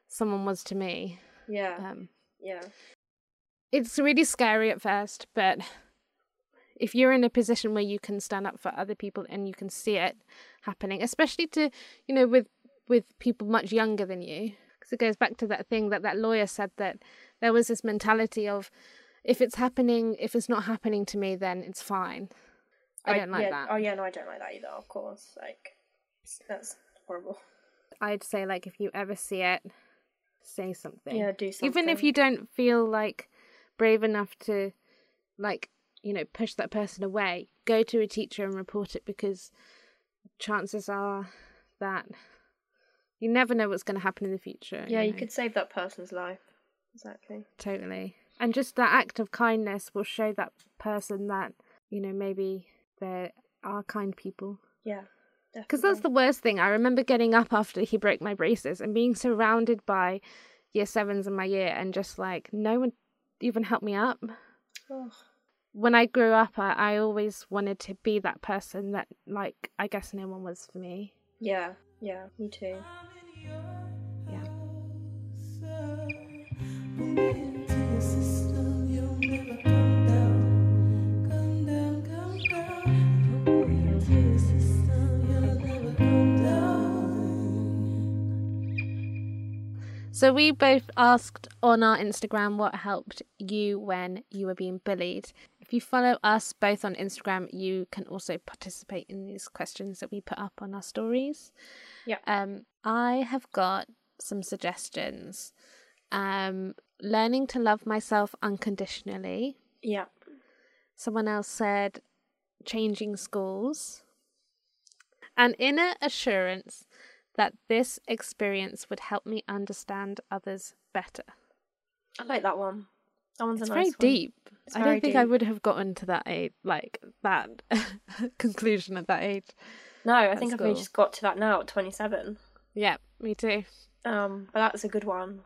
someone was to me. Yeah. Um, yeah. it's really scary at first, but if you're in a position where you can stand up for other people and you can see it happening, especially to, you know, with, with people much younger than you, because it goes back to that thing that that lawyer said that there was this mentality of, if it's happening, if it's not happening to me, then it's fine. I don't like yeah, that. Oh yeah, no, I don't like that either. Of course, like that's horrible. I'd say like if you ever see it, say something. Yeah, do something. Even if you don't feel like brave enough to like, you know, push that person away, go to a teacher and report it because chances are that you never know what's going to happen in the future. Yeah, you know. could save that person's life. Exactly. totally. And just that act of kindness will show that person that, you know, maybe there are kind people. Yeah. Because that's the worst thing. I remember getting up after he broke my braces and being surrounded by year sevens in my year and just like no one even helped me up. Oh, When I grew up, I, I always wanted to be that person that, like, I guess no one was for me. yeah, yeah, me too. Yeah. So we both asked on our Instagram what helped you when you were being bullied. If you follow us both on Instagram, you can also participate in these questions that we put up on our stories. Yeah. Um, I have got some suggestions. Um, learning to love myself unconditionally. Yeah. Someone else said changing schools. An inner assurance that this experience would help me understand others better. I like that one. That one's It's a very nice one. deep. It's I very don't think I would have gotten to that age, like that conclusion at that age. No, I think I've only just got to that now at 27. Yeah, me too. Um, but that's a good one.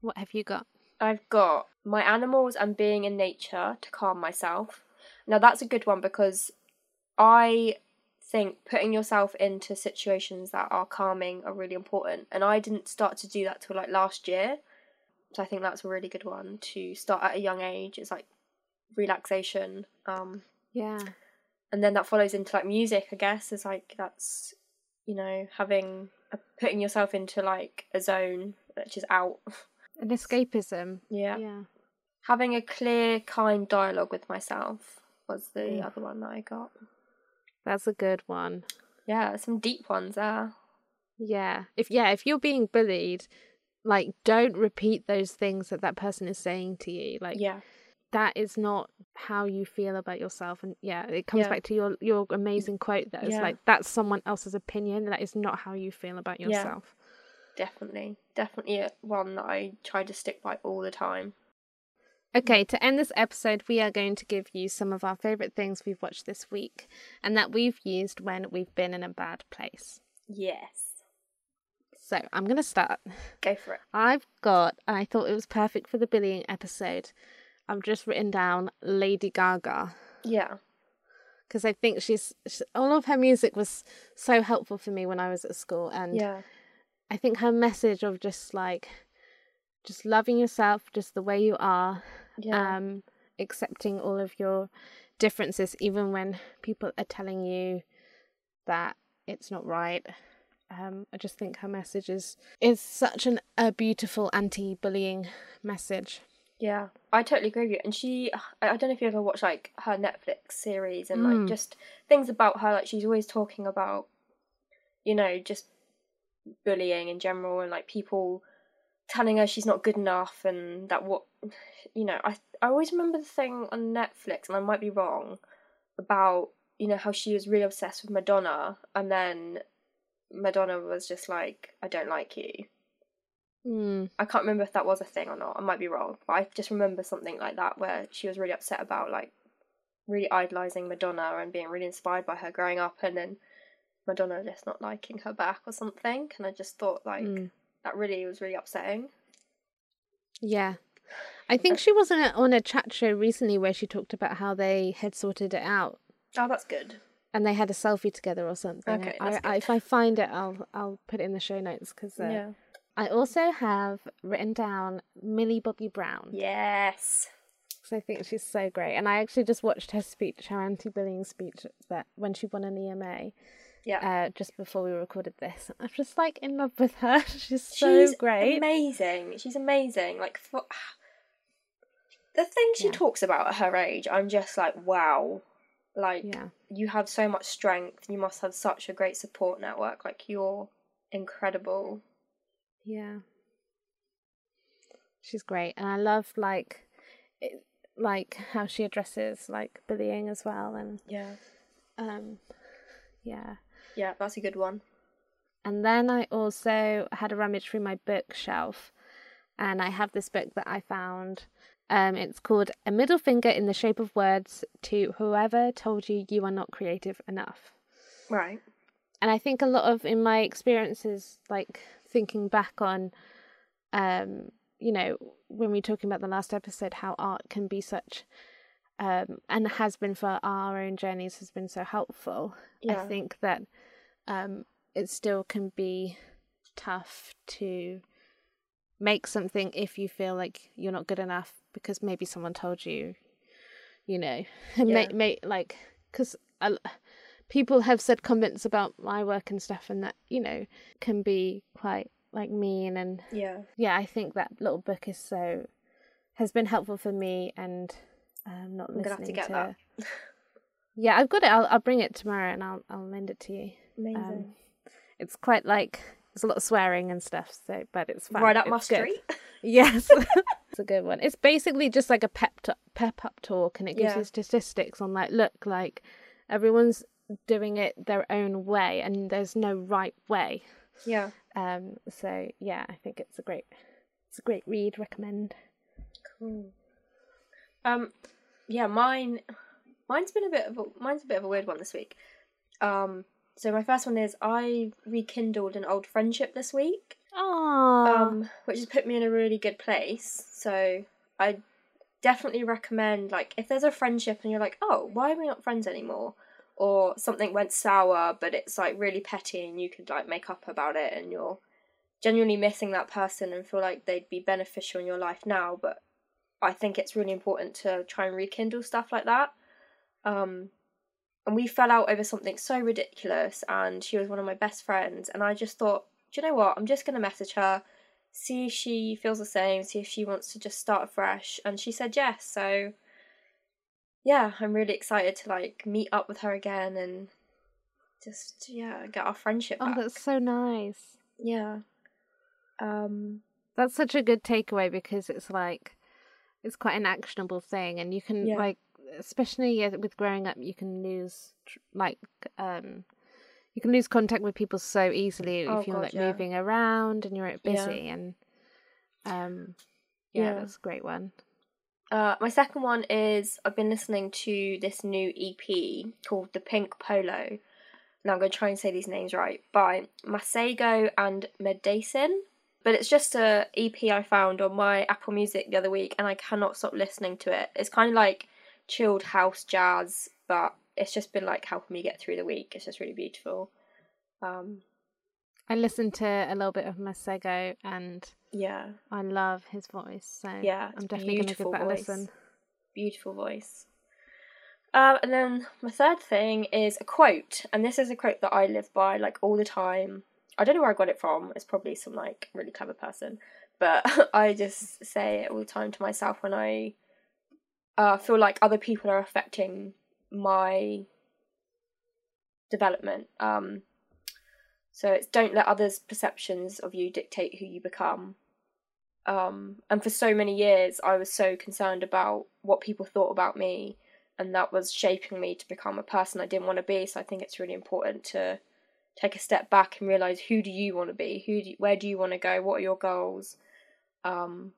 What have you got? I've got my animals and being in nature to calm myself. Now that's a good one because I think putting yourself into situations that are calming are really important. And I didn't start to do that till like last year. So I think that's a really good one to start at a young age. It's like relaxation. Um Yeah. and then that follows into like music, I guess, is like that's you know, having a, putting yourself into like a zone which is out. An escapism. yeah. Yeah. Having a clear, kind dialogue with myself was the Mm. other one that I got. That's a good one. Yeah, some deep ones there. Yeah. If yeah, if you're being bullied, like don't repeat those things that that person is saying to you. Like Yeah, that is not how you feel about yourself and yeah, it comes Yeah. back to your your amazing quote that is Yeah. like that's someone else's opinion. That is not how you feel about Yeah. yourself. definitely. Definitely uh, one that I try to stick by all the time. Okay, to end this episode, we are going to give you some of our favourite things we've watched this week and that we've used when we've been in a bad place. Yes. So I'm going to start. Go for it. I've got, and I thought it was perfect for the bullying episode, I've just written down Lady Gaga Yeah. because I think she's, she, all of her music was so helpful for me when I was at school. And Yeah. I think her message of just like just loving yourself just the way you are, Yeah. um, accepting all of your differences, even when people are telling you that it's not right. Um, I just think her message is is such an a beautiful anti-bullying message. Yeah, I totally agree with you. And she, I don't know if you ever watched like her Netflix series and Mm. like just things about her. Like she's always talking about, you know, just bullying in general and like people telling her she's not good enough and that what, you know, I I always remember the thing on Netflix and I might be wrong about you know how she was really obsessed with Madonna and then Madonna was just like I don't like you. Mm. I can't remember if that was a thing or not. I might be wrong, but I just remember something like that where she was really upset about like really idolizing Madonna and being really inspired by her growing up, and then Madonna just not liking her back or something. And I just thought like Mm. That really was really upsetting. Yeah. I think she was on a, on a chat show recently where she talked about how they had sorted it out Oh, that's good. and they had a selfie together or something. Okay, I, I, if I find it, I'll I'll put it in the show notes because uh, yeah. I also have written down Millie Bobby Brown Yes. because I think she's so great. And I actually just watched her speech, her anti-bullying speech that when she won an EMA. Yeah. Uh, just before we recorded this, I'm just like in love with her. She's so She's great. Amazing. She's amazing. Like for the things she Yeah. talks about at her age, I'm just like, wow. Like Yeah. you have so much strength. You must have such a great support network. Like you're incredible. Yeah. She's great. And I love like it, like how she addresses like bullying as well and Yeah. um yeah. Yeah, that's a good one. And then I also had a rummage through my bookshelf and I have this book that I found. Um it's called A Middle Finger in the Shape of Words to Whoever Told You You Are Not Creative Enough. Right. and I think a lot of in my experiences, like thinking back on, um, you know, when we were talking about the last episode, how art can be such, um, and has been for our own journeys has been so helpful. Yeah. I think that, um, it still can be tough to make something if you feel like you're not good enough because maybe someone told you, you know, and Yeah. may, may like because people have said comments about my work and stuff and that you know can be quite like mean and Yeah. yeah i think that little book is so has been helpful for me and um not I'm gonna have listening to get that. yeah i've got it I'll, I'll bring it tomorrow and i'll i'll lend it to you Amazing. um, it's quite like there's a lot of swearing and stuff so but it's fun. right up my It's good. street. Yes, it's a good one. It's basically just like a pep t- pep up talk, and it gives Yeah. you statistics on like, look, like everyone's doing it their own way, and there's no right way. yeah. Um, so yeah, I think it's a great, it's a great read. Recommend. Cool. Um, yeah, mine, mine's been a bit of a, mine's a bit of a weird one this week. Um, so my first one is I rekindled an old friendship this week. Oh, um, which has put me in a really good place. So I definitely recommend like if there's a friendship and you're like, oh, why are we not friends anymore? Or something went sour, but it's like really petty, and you could like make up about it, and you're genuinely missing that person and feel like they'd be beneficial in your life now. But I think it's really important to try and rekindle stuff like that. Um, and we fell out over something so ridiculous, and she was one of my best friends, and I just thought, do you know what? I'm just gonna message her, see if she feels the same, see if she wants to just start afresh. And she said yes. So yeah, I'm really excited to like meet up with her again and just yeah get our friendship oh, back. that's so nice. Yeah. Um. That's such a good takeaway because it's like it's quite an actionable thing, and you can Yeah. like, especially with growing up, you can lose like um, you can lose contact with people so easily Oh, if you're God, like yeah. moving around and you're Yeah. busy, and um, yeah, Yeah. that's a great one. Uh, my second one is I've been listening to this new EP called The Pink Polo. Now I'm going to try and say these names right by Masego and Medasin. But it's just a EP I found on my Apple Music the other week, and I cannot stop listening to it. It's kind of like chilled house jazz, but it's just been like helping me get through the week. It's just really beautiful. Um, I listened to a little bit of Masego and Yeah, I love his voice. So Yeah, I'm definitely going to give that a listen. beautiful voice. Um, and then my third thing is a quote, and this is a quote that I live by like all the time. I don't know where I got it from. It's probably some like really clever person, but I just say it all the time to myself when I uh, feel like other people are affecting my development. Um, so it's don't let others' perceptions of you dictate who you become. Um, and for so many years, I was so concerned about what people thought about me, and that was shaping me to become a person I didn't want to be. So I think it's really important to take a step back and realize who do you want to be, who do, where do you want to go, what are your goals, um,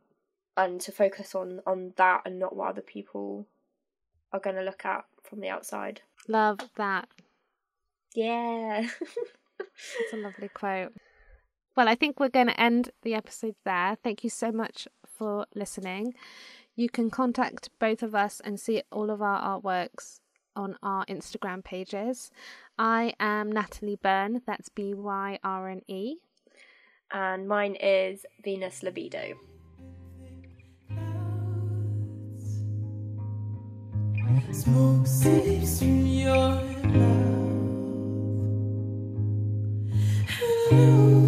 and to focus on on that and not what other people are going to look at from the outside. Love that. Yeah. It's a lovely quote. Well, I think we're going to end the episode there. Thank you so much for listening. You can contact both of us and see all of our artworks on our Instagram pages. I am Natalie Byrne, that's B Y R N E. and mine is Venus Libido. Smoke seeps from your mouth.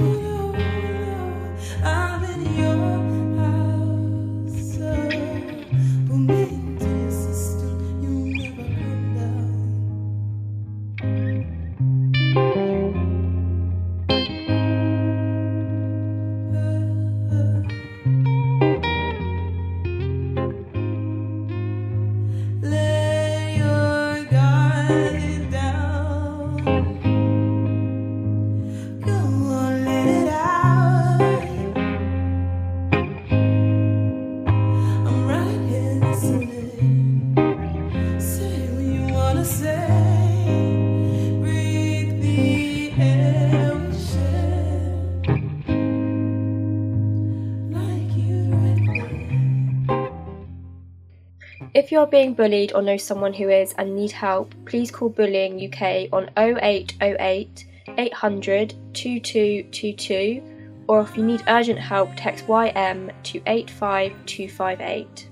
If you are being bullied or know someone who is and need help, please call Bullying UK on 0808 800 2222 or if you need urgent help, text YM to 85258.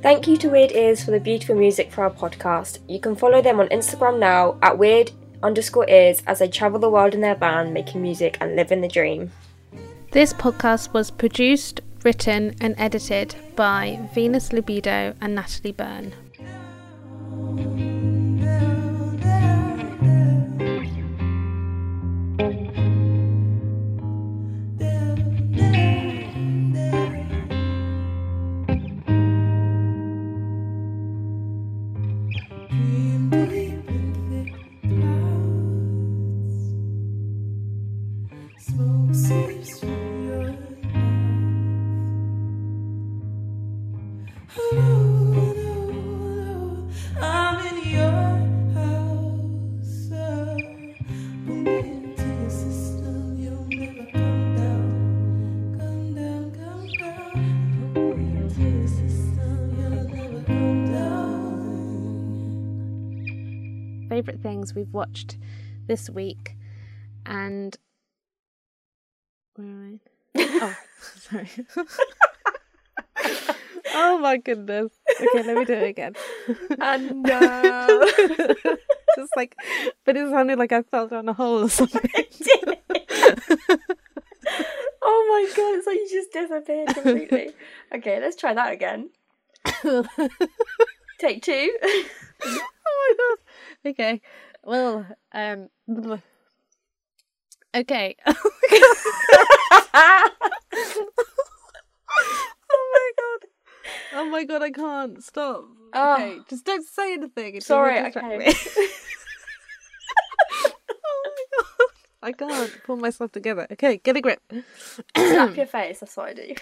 Thank you to Weird Ears for the beautiful music for our podcast. You can follow them on Instagram now at weird underscore ears as they travel the world in their van making music and living the dream. This podcast was produced, written, and edited by Venus Libido and Natalie Byrne. Things we've watched this week, and where am I? Oh, sorry. oh my goodness. Okay, let me do it again. Uh, and no. Just like, but it sounded like I fell down a hole or something. oh my god, it's like you just disappeared completely. okay, let's try that again. Take two. oh my god. Okay. Well, um. Okay. oh my god. Oh my god, I can't stop. Oh. Okay, just don't say anything. It Sorry, doesn't okay. oh my god. I can't pull myself together. Okay, get a grip. Slap your face, that's what I do.